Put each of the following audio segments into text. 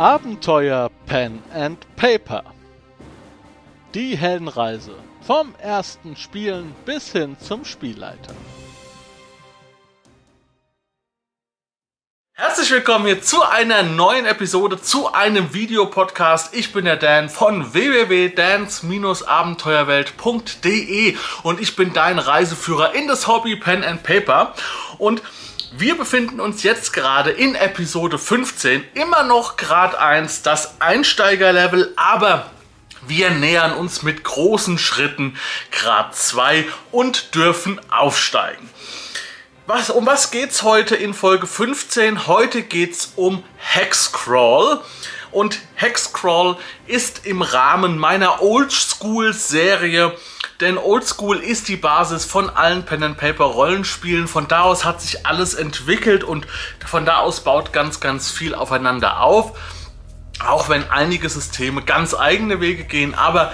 Abenteuer Pen and Paper. Die Heldenreise vom ersten Spielen bis hin zum Spielleiter. Herzlich willkommen hier zu einer neuen Episode, zu einem Videopodcast. Ich bin der Dan von www.dance-abenteuerwelt.de und ich bin dein Reiseführer in das Hobby Pen and Paper. Und wir befinden uns jetzt gerade in Episode 15, immer noch Grad 1, das Einsteigerlevel, aber wir nähern uns mit großen Schritten Grad 2 und dürfen aufsteigen. Was, um was geht's heute in Folge 15? Heute geht's um Hexcrawl. Und Hexcrawl ist im Rahmen meiner Oldschool-Serie denn Oldschool ist die Basis von allen Pen-and-Paper-Rollenspielen. Von da aus hat sich alles entwickelt und von da aus baut ganz, ganz viel aufeinander auf. Auch wenn einige Systeme ganz eigene Wege gehen, aber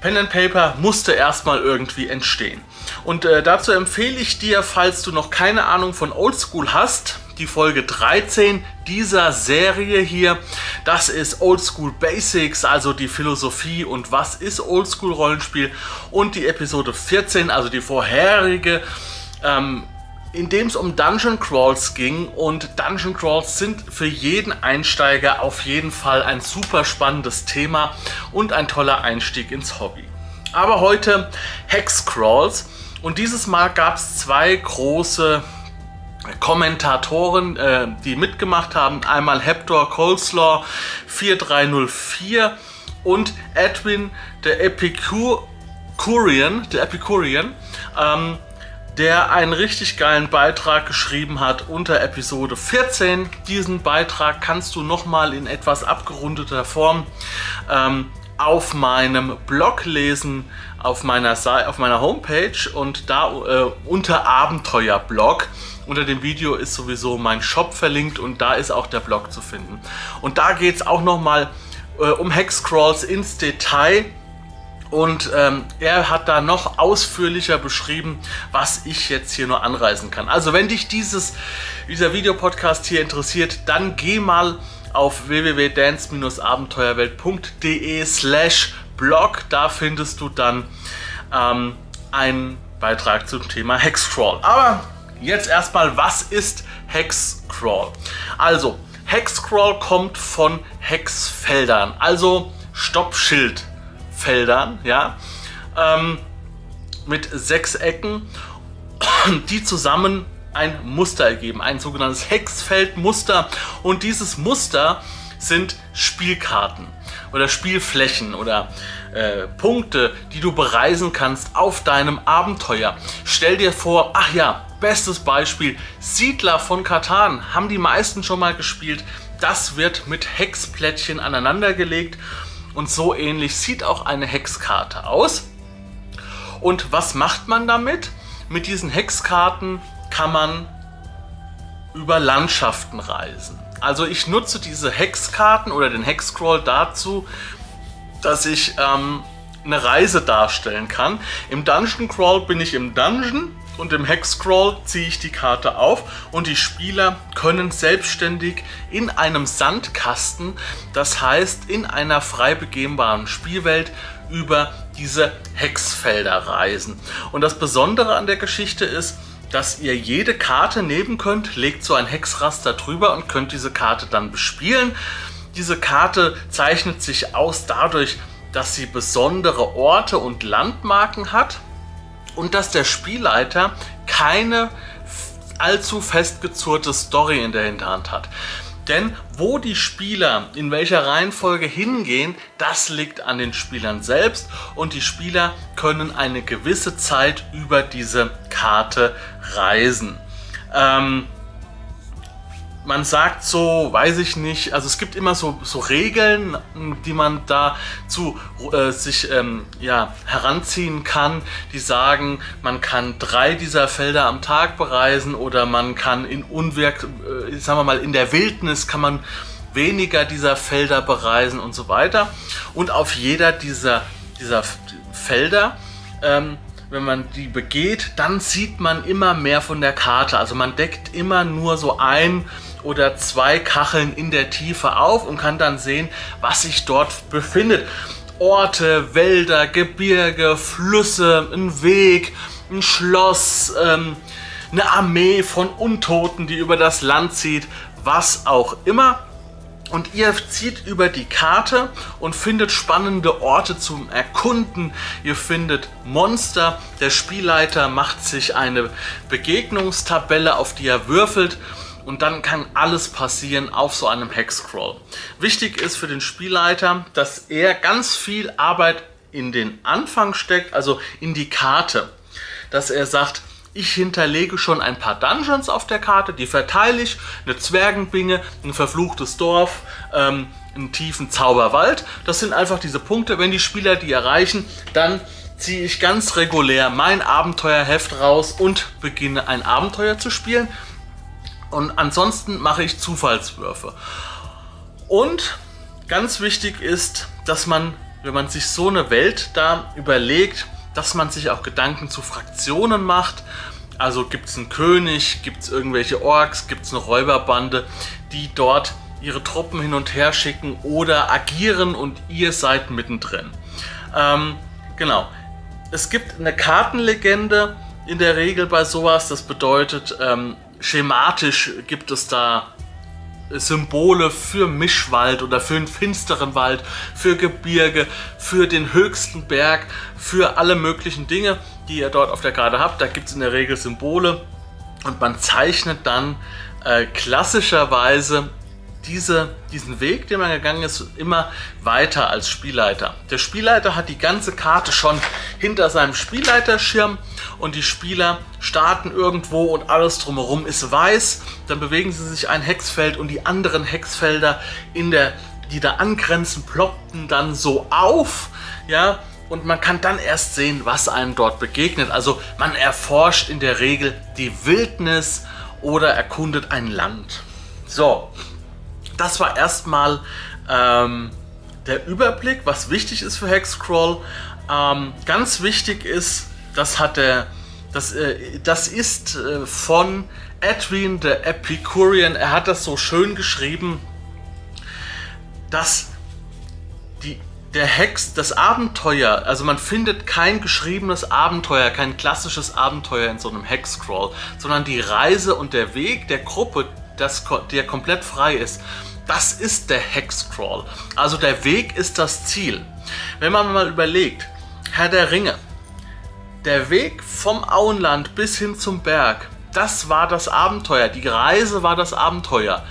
Pen and Paper musste erstmal irgendwie entstehen. Und äh, dazu empfehle ich dir, falls du noch keine Ahnung von Oldschool hast, die Folge 13 dieser Serie hier. Das ist Oldschool Basics, also die Philosophie und was ist Oldschool Rollenspiel. Und die Episode 14, also die vorherige, ähm, in dem es um Dungeon Crawls ging. Und Dungeon Crawls sind für jeden Einsteiger auf jeden Fall ein super spannendes Thema und ein toller Einstieg ins Hobby. Aber heute Hex Crawls. Und dieses Mal gab es zwei große Kommentatoren, äh, die mitgemacht haben. Einmal Hector Coleslaw 4304 und Edwin der Epicurian, der Epicurian, ähm, der einen richtig geilen Beitrag geschrieben hat unter Episode 14. Diesen Beitrag kannst du nochmal in etwas abgerundeter Form ähm, auf meinem Blog lesen, auf meiner, auf meiner Homepage und da äh, unter Abenteuerblog. Unter dem Video ist sowieso mein Shop verlinkt und da ist auch der Blog zu finden. Und da geht es auch nochmal äh, um Hexcrawls ins Detail. Und ähm, er hat da noch ausführlicher beschrieben, was ich jetzt hier nur anreißen kann. Also wenn dich dieses, dieser Videopodcast hier interessiert, dann geh mal auf www.dance-abenteuerwelt.de slash blog. Da findest du dann ähm, einen Beitrag zum Thema Hexcrawl. Aber Jetzt erstmal, was ist Hexcrawl? Also, Hexcrawl kommt von Hexfeldern, also Stoppschildfeldern, ja, ähm, mit sechs Ecken, die zusammen ein Muster ergeben, ein sogenanntes Hexfeldmuster. Und dieses Muster sind Spielkarten oder Spielflächen oder äh, Punkte, die du bereisen kannst auf deinem Abenteuer. Stell dir vor, ach ja, Bestes Beispiel, Siedler von Katan haben die meisten schon mal gespielt. Das wird mit Hexplättchen aneinandergelegt und so ähnlich sieht auch eine Hexkarte aus. Und was macht man damit? Mit diesen Hexkarten kann man über Landschaften reisen. Also ich nutze diese Hexkarten oder den Hexcrawl dazu, dass ich ähm, eine Reise darstellen kann. Im Dungeon Crawl bin ich im Dungeon und im Hexcrawl ziehe ich die Karte auf und die Spieler können selbstständig in einem Sandkasten, das heißt in einer frei begehbaren Spielwelt, über diese Hexfelder reisen. Und das Besondere an der Geschichte ist, dass ihr jede Karte nehmen könnt, legt so ein Hexraster drüber und könnt diese Karte dann bespielen. Diese Karte zeichnet sich aus dadurch, dass sie besondere Orte und Landmarken hat und dass der Spielleiter keine allzu festgezurrte Story in der Hinterhand hat. Denn wo die Spieler in welcher Reihenfolge hingehen, das liegt an den Spielern selbst und die Spieler können eine gewisse Zeit über diese Karte reisen. Ähm, man sagt so, weiß ich nicht, also es gibt immer so, so Regeln, die man da zu äh, sich ähm, ja, heranziehen kann, die sagen, man kann drei dieser Felder am Tag bereisen oder man kann in Unwirk, äh, sagen wir mal, in der Wildnis kann man weniger dieser Felder bereisen und so weiter. Und auf jeder dieser, dieser Felder ähm, wenn man die begeht, dann sieht man immer mehr von der Karte. Also man deckt immer nur so ein oder zwei Kacheln in der Tiefe auf und kann dann sehen, was sich dort befindet. Orte, Wälder, Gebirge, Flüsse, ein Weg, ein Schloss, ähm, eine Armee von Untoten, die über das Land zieht, was auch immer. Und ihr zieht über die Karte und findet spannende Orte zum Erkunden. Ihr findet Monster. Der Spielleiter macht sich eine Begegnungstabelle, auf die er würfelt und dann kann alles passieren auf so einem Hexcrawl. Wichtig ist für den Spielleiter, dass er ganz viel Arbeit in den Anfang steckt, also in die Karte. Dass er sagt, ich hinterlege schon ein paar Dungeons auf der Karte, die verteile ich, eine Zwergenbinge, ein verfluchtes Dorf, ähm, einen tiefen Zauberwald. Das sind einfach diese Punkte. Wenn die Spieler die erreichen, dann ziehe ich ganz regulär mein Abenteuerheft raus und beginne ein Abenteuer zu spielen. Und ansonsten mache ich Zufallswürfe. Und ganz wichtig ist, dass man, wenn man sich so eine Welt da überlegt, dass man sich auch Gedanken zu Fraktionen macht. Also gibt es einen König, gibt es irgendwelche Orks, gibt es eine Räuberbande, die dort ihre Truppen hin und her schicken oder agieren und ihr seid mittendrin. Ähm, genau. Es gibt eine Kartenlegende in der Regel bei sowas. Das bedeutet, ähm, schematisch gibt es da Symbole für Mischwald oder für einen finsteren Wald, für Gebirge, für den höchsten Berg, für alle möglichen Dinge, die ihr dort auf der Karte habt. Da gibt es in der Regel Symbole und man zeichnet dann äh, klassischerweise diese, diesen Weg, den man gegangen ist, immer weiter als Spielleiter. Der Spielleiter hat die ganze Karte schon hinter seinem Spielleiterschirm und die Spieler starten irgendwo und alles drumherum ist weiß. Dann bewegen sie sich ein Hexfeld und die anderen Hexfelder, in der, die da angrenzen, ploppten dann so auf. Ja, und man kann dann erst sehen, was einem dort begegnet. Also man erforscht in der Regel die Wildnis oder erkundet ein Land. So, das war erstmal ähm, der Überblick, was wichtig ist für Hexcrawl. Ähm, ganz wichtig ist, das hat der, das, äh, das ist äh, von Edwin the Epicurean. Er hat das so schön geschrieben, dass die, der Hex, das Abenteuer, also man findet kein geschriebenes Abenteuer, kein klassisches Abenteuer in so einem Hexcrawl, sondern die Reise und der Weg der Gruppe, das, der komplett frei ist das ist der Hexcrawl. Also der Weg ist das Ziel. Wenn man mal überlegt, Herr der Ringe, der Weg vom Auenland bis hin zum Berg, das war das Abenteuer. Die Reise war das Abenteuer.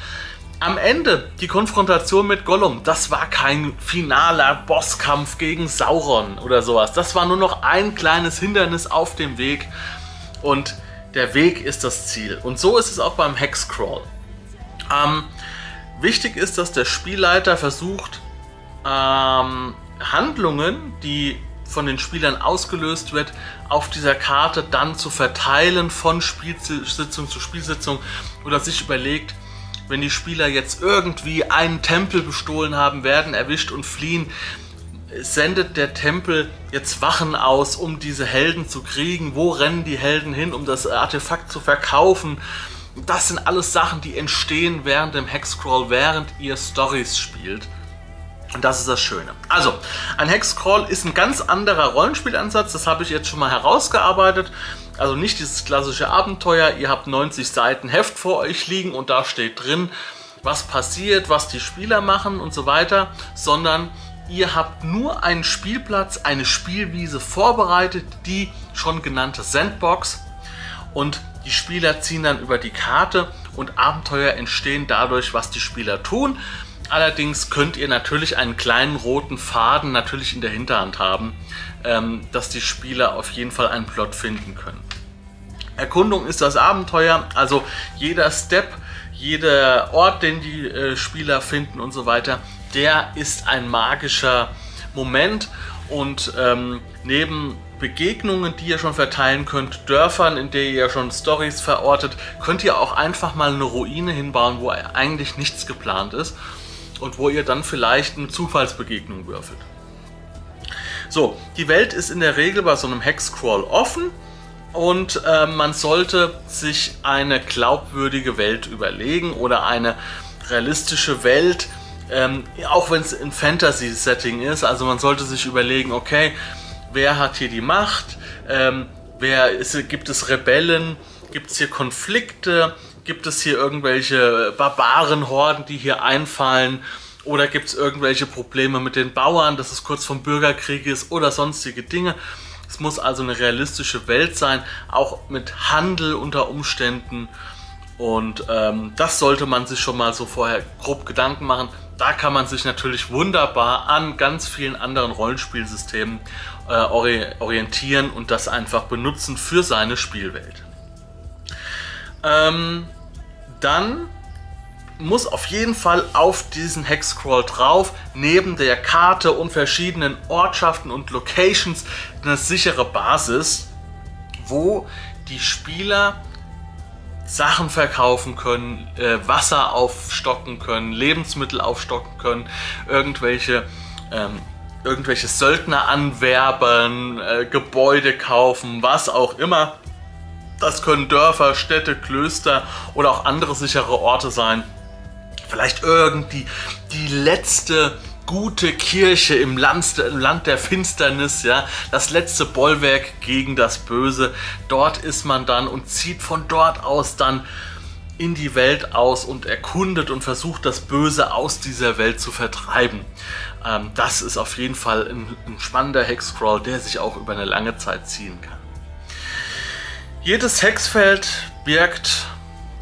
Am Ende die Konfrontation mit Gollum, das war kein finaler Bosskampf gegen Sauron oder sowas. Das war nur noch ein kleines Hindernis auf dem Weg und der Weg ist das Ziel. Und so ist es auch beim Hexcrawl. Ähm, Wichtig ist, dass der Spielleiter versucht, ähm, Handlungen, die von den Spielern ausgelöst wird, auf dieser Karte dann zu verteilen von Spielsitzung zu Spielsitzung oder sich überlegt, wenn die Spieler jetzt irgendwie einen Tempel bestohlen haben, werden erwischt und fliehen, sendet der Tempel jetzt Wachen aus, um diese Helden zu kriegen? Wo rennen die Helden hin, um das Artefakt zu verkaufen? Das sind alles Sachen, die entstehen während dem Hexcrawl, während ihr Stories spielt. Und das ist das Schöne. Also, ein Hexcrawl ist ein ganz anderer Rollenspielansatz. Das habe ich jetzt schon mal herausgearbeitet. Also nicht dieses klassische Abenteuer. Ihr habt 90 Seiten Heft vor euch liegen und da steht drin, was passiert, was die Spieler machen und so weiter. Sondern ihr habt nur einen Spielplatz, eine Spielwiese vorbereitet, die schon genannte Sandbox. Und die Spieler ziehen dann über die Karte und Abenteuer entstehen dadurch, was die Spieler tun. Allerdings könnt ihr natürlich einen kleinen roten Faden natürlich in der Hinterhand haben, ähm, dass die Spieler auf jeden Fall einen Plot finden können. Erkundung ist das Abenteuer, also jeder Step, jeder Ort, den die äh, Spieler finden und so weiter, der ist ein magischer Moment und ähm, neben Begegnungen, die ihr schon verteilen könnt, Dörfern, in der ihr schon Stories verortet, könnt ihr auch einfach mal eine Ruine hinbauen, wo eigentlich nichts geplant ist und wo ihr dann vielleicht eine Zufallsbegegnung würfelt. So, die Welt ist in der Regel bei so einem Hexcrawl offen und äh, man sollte sich eine glaubwürdige Welt überlegen oder eine realistische Welt, ähm, auch wenn es ein Fantasy-Setting ist. Also man sollte sich überlegen, okay, wer hat hier die Macht? Ähm, wer ist, gibt es Rebellen? Gibt es hier Konflikte? Gibt es hier irgendwelche Barbarenhorden, die hier einfallen? Oder gibt es irgendwelche Probleme mit den Bauern, dass es kurz vom Bürgerkrieg ist oder sonstige Dinge? Es muss also eine realistische Welt sein, auch mit Handel unter Umständen. Und ähm, das sollte man sich schon mal so vorher grob Gedanken machen. Da kann man sich natürlich wunderbar an ganz vielen anderen Rollenspielsystemen äh, orientieren und das einfach benutzen für seine Spielwelt. Ähm, dann muss auf jeden Fall auf diesen Hexcrawl drauf, neben der Karte und verschiedenen Ortschaften und Locations, eine sichere Basis, wo die Spieler Sachen verkaufen können, äh, Wasser aufstocken können, Lebensmittel aufstocken können, irgendwelche, ähm, irgendwelche Söldner anwerben, äh, Gebäude kaufen, was auch immer. Das können Dörfer, Städte, Klöster oder auch andere sichere Orte sein vielleicht irgendwie die letzte gute Kirche im Land, im Land der Finsternis, ja, das letzte Bollwerk gegen das Böse. Dort ist man dann und zieht von dort aus dann in die Welt aus und erkundet und versucht das Böse aus dieser Welt zu vertreiben. Ähm, das ist auf jeden Fall ein, ein spannender Hexcrawl, der sich auch über eine lange Zeit ziehen kann. Jedes Hexfeld birgt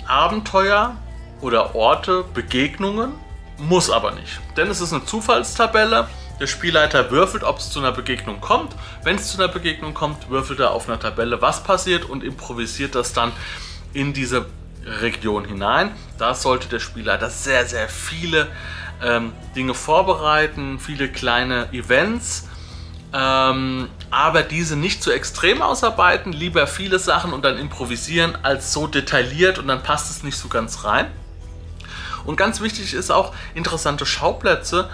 Abenteuer, oder Orte, Begegnungen, muss aber nicht. Denn es ist eine Zufallstabelle. Der Spielleiter würfelt, ob es zu einer Begegnung kommt. Wenn es zu einer Begegnung kommt, würfelt er auf einer Tabelle, was passiert und improvisiert das dann in diese Region hinein. Da sollte der Spielleiter sehr, sehr viele ähm, Dinge vorbereiten, viele kleine Events ähm, aber diese nicht zu extrem ausarbeiten, lieber viele Sachen und dann improvisieren, als so detailliert und dann passt es nicht so ganz rein. Und ganz wichtig ist auch, interessante Schauplätze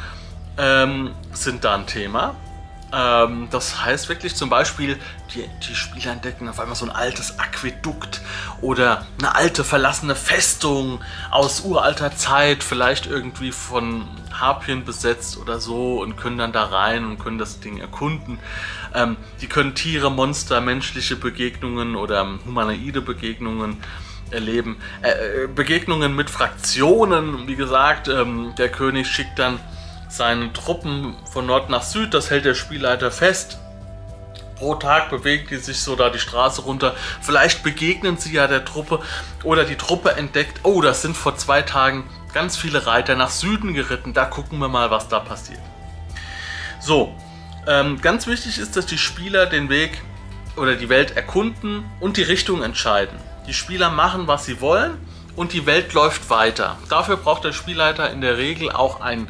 ähm, sind da ein Thema. Ähm, das heißt wirklich zum Beispiel, die, die Spieler entdecken auf einmal so ein altes Aquädukt oder eine alte verlassene Festung aus uralter Zeit, vielleicht irgendwie von Harpien besetzt oder so und können dann da rein und können das Ding erkunden. Ähm, die können Tiere, Monster, menschliche Begegnungen oder humanoide Begegnungen erleben. Äh, äh, Begegnungen mit Fraktionen, wie gesagt, ähm, der König schickt dann seine Truppen von Nord nach Süd, das hält der Spielleiter fest. Pro Tag bewegen die sich so da die Straße runter. Vielleicht begegnen sie ja der Truppe oder die Truppe entdeckt, oh, das sind vor zwei Tagen ganz viele Reiter nach Süden geritten. Da gucken wir mal, was da passiert. So, ähm, ganz wichtig ist, dass die Spieler den Weg oder die Welt erkunden und die Richtung entscheiden. Die Spieler machen, was sie wollen und die Welt läuft weiter. Dafür braucht der Spielleiter in der Regel auch ein,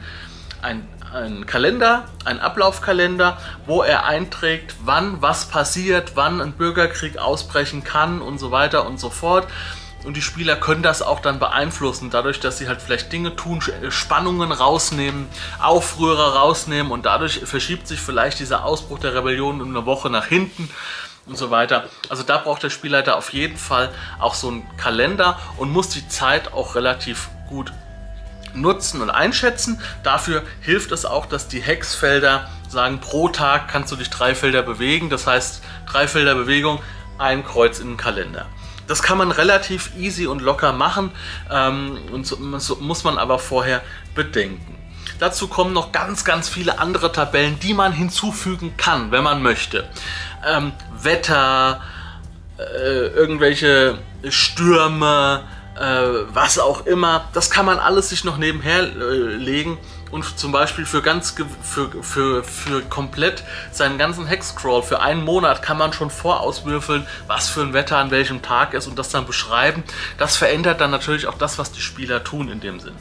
ein, ein Kalender, einen Ablaufkalender, wo er einträgt, wann was passiert, wann ein Bürgerkrieg ausbrechen kann und so weiter und so fort. Und die Spieler können das auch dann beeinflussen, dadurch, dass sie halt vielleicht Dinge tun, Spannungen rausnehmen, Aufrührer rausnehmen und dadurch verschiebt sich vielleicht dieser Ausbruch der Rebellion um eine Woche nach hinten und so weiter. Also da braucht der Spielleiter auf jeden Fall auch so einen Kalender und muss die Zeit auch relativ gut nutzen und einschätzen. Dafür hilft es auch, dass die Hexfelder sagen, pro Tag kannst du dich drei Felder bewegen. Das heißt, drei Felder Bewegung, ein Kreuz in den Kalender. Das kann man relativ easy und locker machen ähm, und so, so muss man aber vorher bedenken. Dazu kommen noch ganz, ganz viele andere Tabellen, die man hinzufügen kann, wenn man möchte ähm, Wetter, äh, irgendwelche Stürme, was auch immer. Das kann man alles sich noch nebenher äh, legen und zum Beispiel für ganz für, für, für komplett seinen ganzen Hexcrawl für einen Monat kann man schon vorauswürfeln, was für ein Wetter an welchem Tag ist und das dann beschreiben. Das verändert dann natürlich auch das, was die Spieler tun in dem Sinn.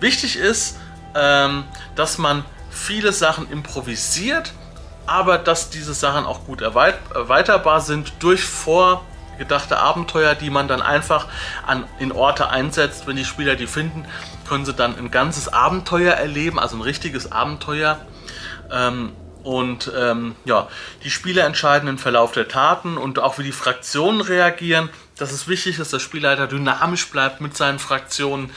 Wichtig ist, ähm, dass man viele Sachen improvisiert aber dass diese Sachen auch gut erweiterbar sind durch vorgedachte Abenteuer, die man dann einfach an, in Orte einsetzt. Wenn die Spieler die finden, können sie dann ein ganzes Abenteuer erleben, also ein richtiges Abenteuer. Ähm, Und ähm, ja, die Spieler entscheiden den Verlauf der Taten und auch wie die Fraktionen reagieren. Das ist wichtig, dass der Spielleiter dynamisch bleibt mit seinen Fraktionen.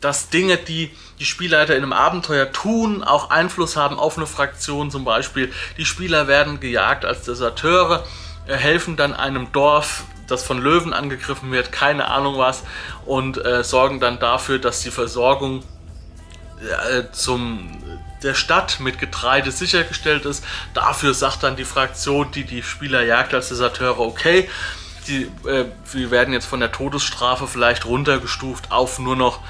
Dass Dinge, die die Spielleiter in einem Abenteuer tun, auch Einfluss haben auf eine Fraktion. Zum Beispiel, die Spieler werden gejagt als Deserteure, helfen dann einem Dorf, das von Löwen angegriffen wird, keine Ahnung was, und äh, sorgen dann dafür, dass die Versorgung äh, zum der Stadt mit Getreide sichergestellt ist. Dafür sagt dann die Fraktion, die die Spieler jagt als Deserteure, okay, die, äh, wir werden jetzt von der Todesstrafe vielleicht runtergestuft auf nur noch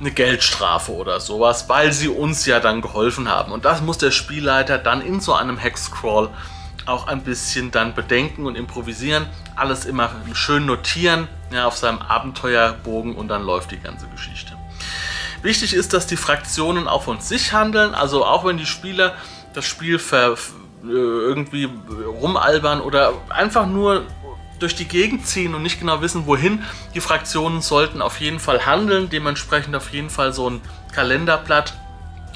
eine Geldstrafe oder sowas, weil sie uns ja dann geholfen haben. Und das muss der Spielleiter dann in so einem Hexcrawl auch ein bisschen dann bedenken und improvisieren. Alles immer schön notieren ja, auf seinem Abenteuerbogen und dann läuft die ganze Geschichte. Wichtig ist, dass die Fraktionen auch von sich handeln, also auch wenn die Spieler das Spiel äh, irgendwie rumalbern oder einfach nur durch die Gegend ziehen und nicht genau wissen, wohin. Die Fraktionen sollten auf jeden Fall handeln, dementsprechend auf jeden Fall so ein Kalenderblatt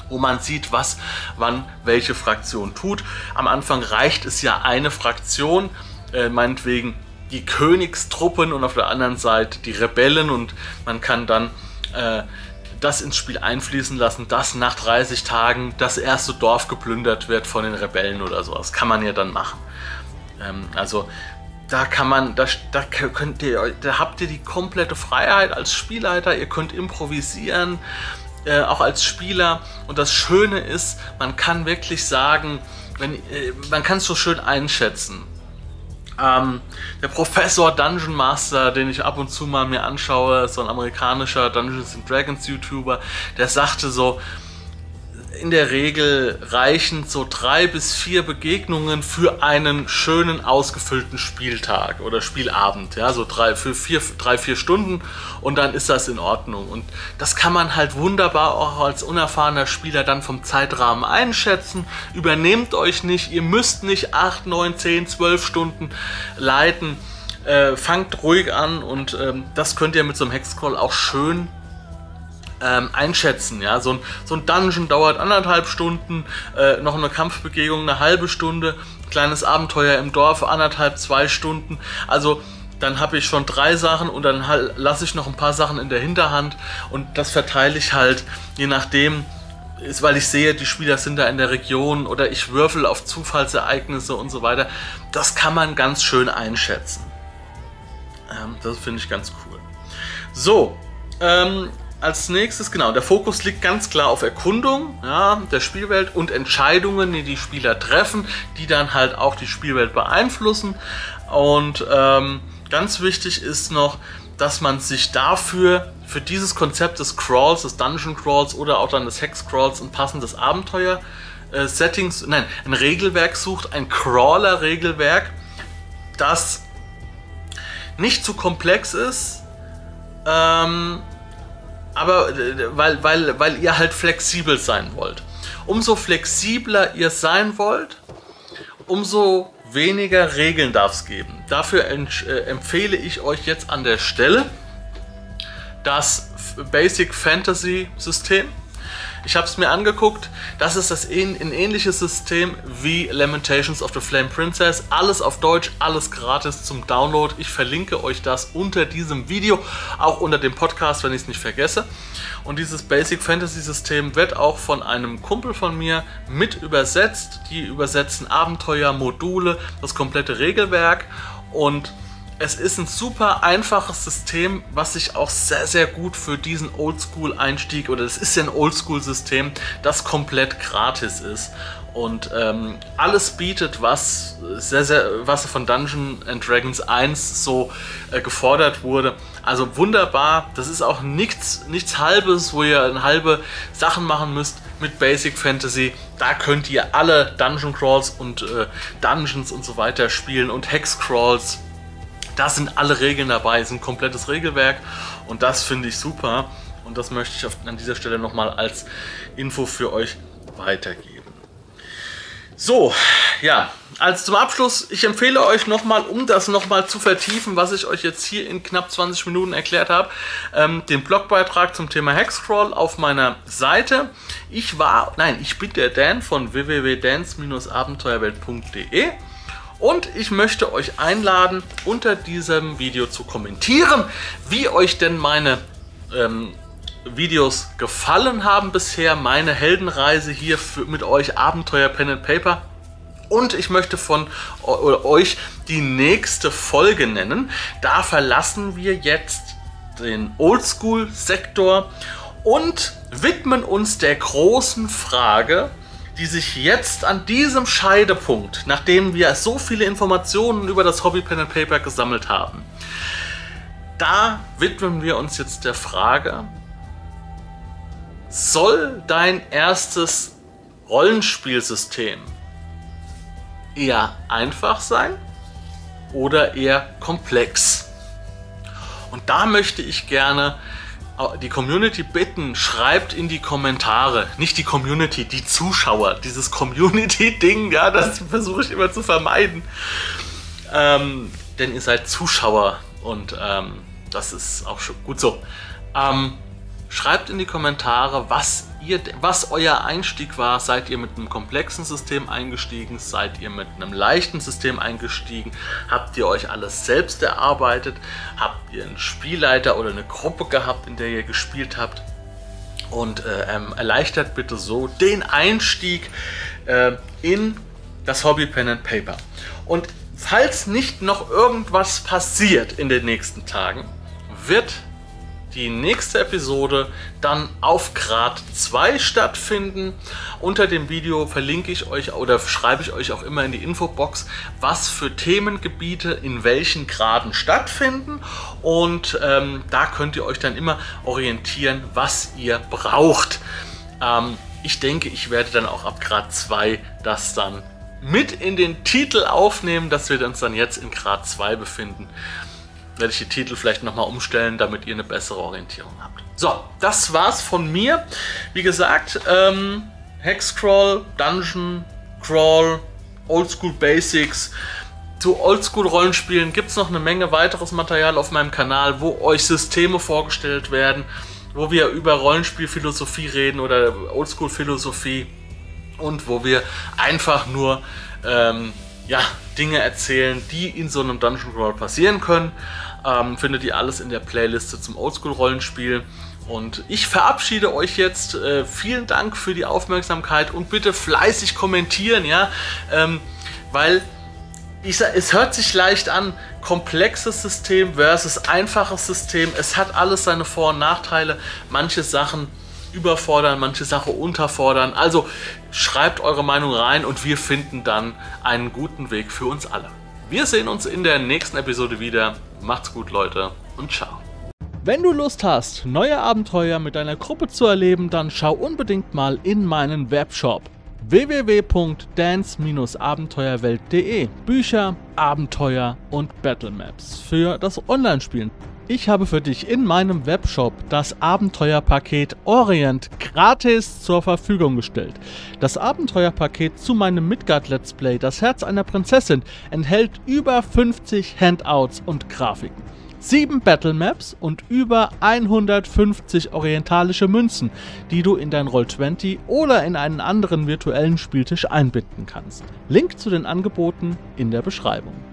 wo man sieht, was wann welche Fraktion tut. Am Anfang reicht es ja eine Fraktion, äh, meinetwegen die Königstruppen und auf der anderen Seite die Rebellen und man kann dann äh, das ins Spiel einfließen lassen, dass nach 30 Tagen das erste Dorf geplündert wird von den Rebellen oder so. Das kann man ja dann machen. Ähm, also da kann man, da, da könnt ihr, da habt ihr die komplette Freiheit als Spielleiter, ihr könnt improvisieren, äh, auch als Spieler. Und das Schöne ist, man kann wirklich sagen, wenn, äh, man kann es so schön einschätzen. Ähm, der Professor Dungeon Master, den ich ab und zu mal mir anschaue, so ein amerikanischer Dungeons and Dragons YouTuber, der sagte so, in der Regel reichen so drei bis vier Begegnungen für einen schönen ausgefüllten Spieltag oder Spielabend. Ja, so drei, für vier, drei, vier Stunden und dann ist das in Ordnung. Und das kann man halt wunderbar auch als unerfahrener Spieler dann vom Zeitrahmen einschätzen. Übernehmt euch nicht, ihr müsst nicht acht, neun, zehn, zwölf Stunden leiten. Äh, fangt ruhig an und ähm, das könnt ihr mit so einem Hexcrawl auch schön ähm, einschätzen. Ja? So, ein, so ein Dungeon dauert anderthalb Stunden, äh, noch eine Kampfbegegnung eine halbe Stunde, kleines Abenteuer im Dorf anderthalb, zwei Stunden. Also dann habe ich schon drei Sachen und dann halt, lasse ich noch ein paar Sachen in der Hinterhand und das verteile ich halt je nachdem, ist, weil ich sehe, die Spieler sind da in der Region oder ich würfel auf Zufallsereignisse und so weiter. Das kann man ganz schön einschätzen. Ähm, das finde ich ganz cool. So, ähm, als nächstes, genau, der Fokus liegt ganz klar auf Erkundung ja, der Spielwelt und Entscheidungen, die die Spieler treffen, die dann halt auch die Spielwelt beeinflussen. Und ähm, ganz wichtig ist noch, dass man sich dafür, für dieses Konzept des Crawls, des Dungeon Crawls oder auch dann des Hex Crawls ein passendes Abenteuer äh, Settings, nein, ein Regelwerk sucht, ein Crawler-Regelwerk, das nicht zu komplex ist, ähm, aber äh, weil, weil, weil ihr halt flexibel sein wollt. Umso flexibler ihr sein wollt, umso weniger Regeln darf es geben. Dafür äh, empfehle ich euch jetzt an der Stelle das Basic Fantasy System. Ich habe es mir angeguckt. Das ist das ein ähnliches System wie Lamentations of the Flame Princess. Alles auf Deutsch, alles gratis zum Download. Ich verlinke euch das unter diesem Video, auch unter dem Podcast, wenn ich es nicht vergesse. Und dieses Basic Fantasy System wird auch von einem Kumpel von mir mit übersetzt. Die übersetzen Abenteuer, Module, das komplette Regelwerk und es ist ein super einfaches System, was sich auch sehr, sehr gut für diesen Oldschool-Einstieg, oder es ist ja ein Oldschool-System, das komplett gratis ist und ähm, alles bietet, was sehr, sehr, was von Dungeons and Dragons 1 so äh, gefordert wurde. Also wunderbar, das ist auch nichts, nichts halbes, wo ihr eine halbe Sachen machen müsst mit Basic Fantasy. Da könnt ihr alle Dungeon Crawls und äh, Dungeons und so weiter spielen und Hex Crawls da sind alle Regeln dabei, ist ein komplettes Regelwerk und das finde ich super und das möchte ich an dieser Stelle nochmal als Info für euch weitergeben. So, ja, also zum Abschluss, ich empfehle euch nochmal, um das nochmal zu vertiefen, was ich euch jetzt hier in knapp 20 Minuten erklärt habe, ähm, den Blogbeitrag zum Thema Hexcrawl auf meiner Seite. Ich war, nein, ich bin der Dan von www.dance-abenteuerwelt.de und ich möchte euch einladen, unter diesem Video zu kommentieren, wie euch denn meine ähm, Videos gefallen haben bisher, meine Heldenreise hier für, mit euch, Abenteuer Pen and Paper. Und ich möchte von euch die nächste Folge nennen. Da verlassen wir jetzt den Oldschool-Sektor und widmen uns der großen Frage, die sich jetzt an diesem Scheidepunkt, nachdem wir so viele Informationen über das Hobby Pen and Paper gesammelt haben, da widmen wir uns jetzt der Frage, soll dein erstes Rollenspielsystem eher einfach sein oder eher komplex? Und da möchte ich gerne die Community bitten, schreibt in die Kommentare, nicht die Community, die Zuschauer, dieses Community-Ding, ja, das versuche ich immer zu vermeiden. Ähm, denn ihr seid Zuschauer und ähm, das ist auch schon gut so. Ähm, Schreibt in die Kommentare, was, ihr, was euer Einstieg war. Seid ihr mit einem komplexen System eingestiegen? Seid ihr mit einem leichten System eingestiegen? Habt ihr euch alles selbst erarbeitet? Habt ihr einen Spielleiter oder eine Gruppe gehabt, in der ihr gespielt habt? Und äh, ähm, erleichtert bitte so den Einstieg äh, in das Hobby Pen and Paper. Und falls nicht noch irgendwas passiert in den nächsten Tagen, wird die nächste Episode dann auf Grad 2 stattfinden. Unter dem Video verlinke ich euch oder schreibe ich euch auch immer in die Infobox, was für Themengebiete in welchen Graden stattfinden. Und ähm, da könnt ihr euch dann immer orientieren, was ihr braucht. Ähm, ich denke, ich werde dann auch ab Grad 2 das dann mit in den Titel aufnehmen, dass wir uns dann jetzt in Grad 2 befinden werde ich die Titel vielleicht nochmal umstellen, damit ihr eine bessere Orientierung habt. So, das war's von mir. Wie gesagt, ähm, Hexcrawl, Dungeon, Crawl, Oldschool Basics. Zu Oldschool-Rollenspielen gibt es noch eine Menge weiteres Material auf meinem Kanal, wo euch Systeme vorgestellt werden, wo wir über Rollenspielphilosophie reden oder Oldschool-Philosophie und wo wir einfach nur ähm, ja, Dinge erzählen, die in so einem Dungeon Crawl passieren können. Ähm, findet ihr alles in der Playliste zum Oldschool-Rollenspiel. Und ich verabschiede euch jetzt. Äh, vielen Dank für die Aufmerksamkeit und bitte fleißig kommentieren, ja, ähm, weil ich sag, es hört sich leicht an, komplexes System versus einfaches System. Es hat alles seine Vor- und Nachteile. Manche Sachen überfordern, manche Sachen unterfordern. Also schreibt eure Meinung rein und wir finden dann einen guten Weg für uns alle. Wir sehen uns in der nächsten Episode wieder. Macht's gut, Leute, und ciao. Wenn du Lust hast, neue Abenteuer mit deiner Gruppe zu erleben, dann schau unbedingt mal in meinen Webshop www.dance-abenteuerwelt.de Bücher, Abenteuer und Battlemaps für das Online-Spielen. Ich habe für dich in meinem Webshop das Abenteuerpaket Orient gratis zur Verfügung gestellt. Das Abenteuerpaket zu meinem Midgard Let's Play Das Herz einer Prinzessin enthält über 50 Handouts und Grafiken. 7 Battle Maps und über 150 orientalische Münzen, die du in dein Roll20 oder in einen anderen virtuellen Spieltisch einbinden kannst. Link zu den Angeboten in der Beschreibung.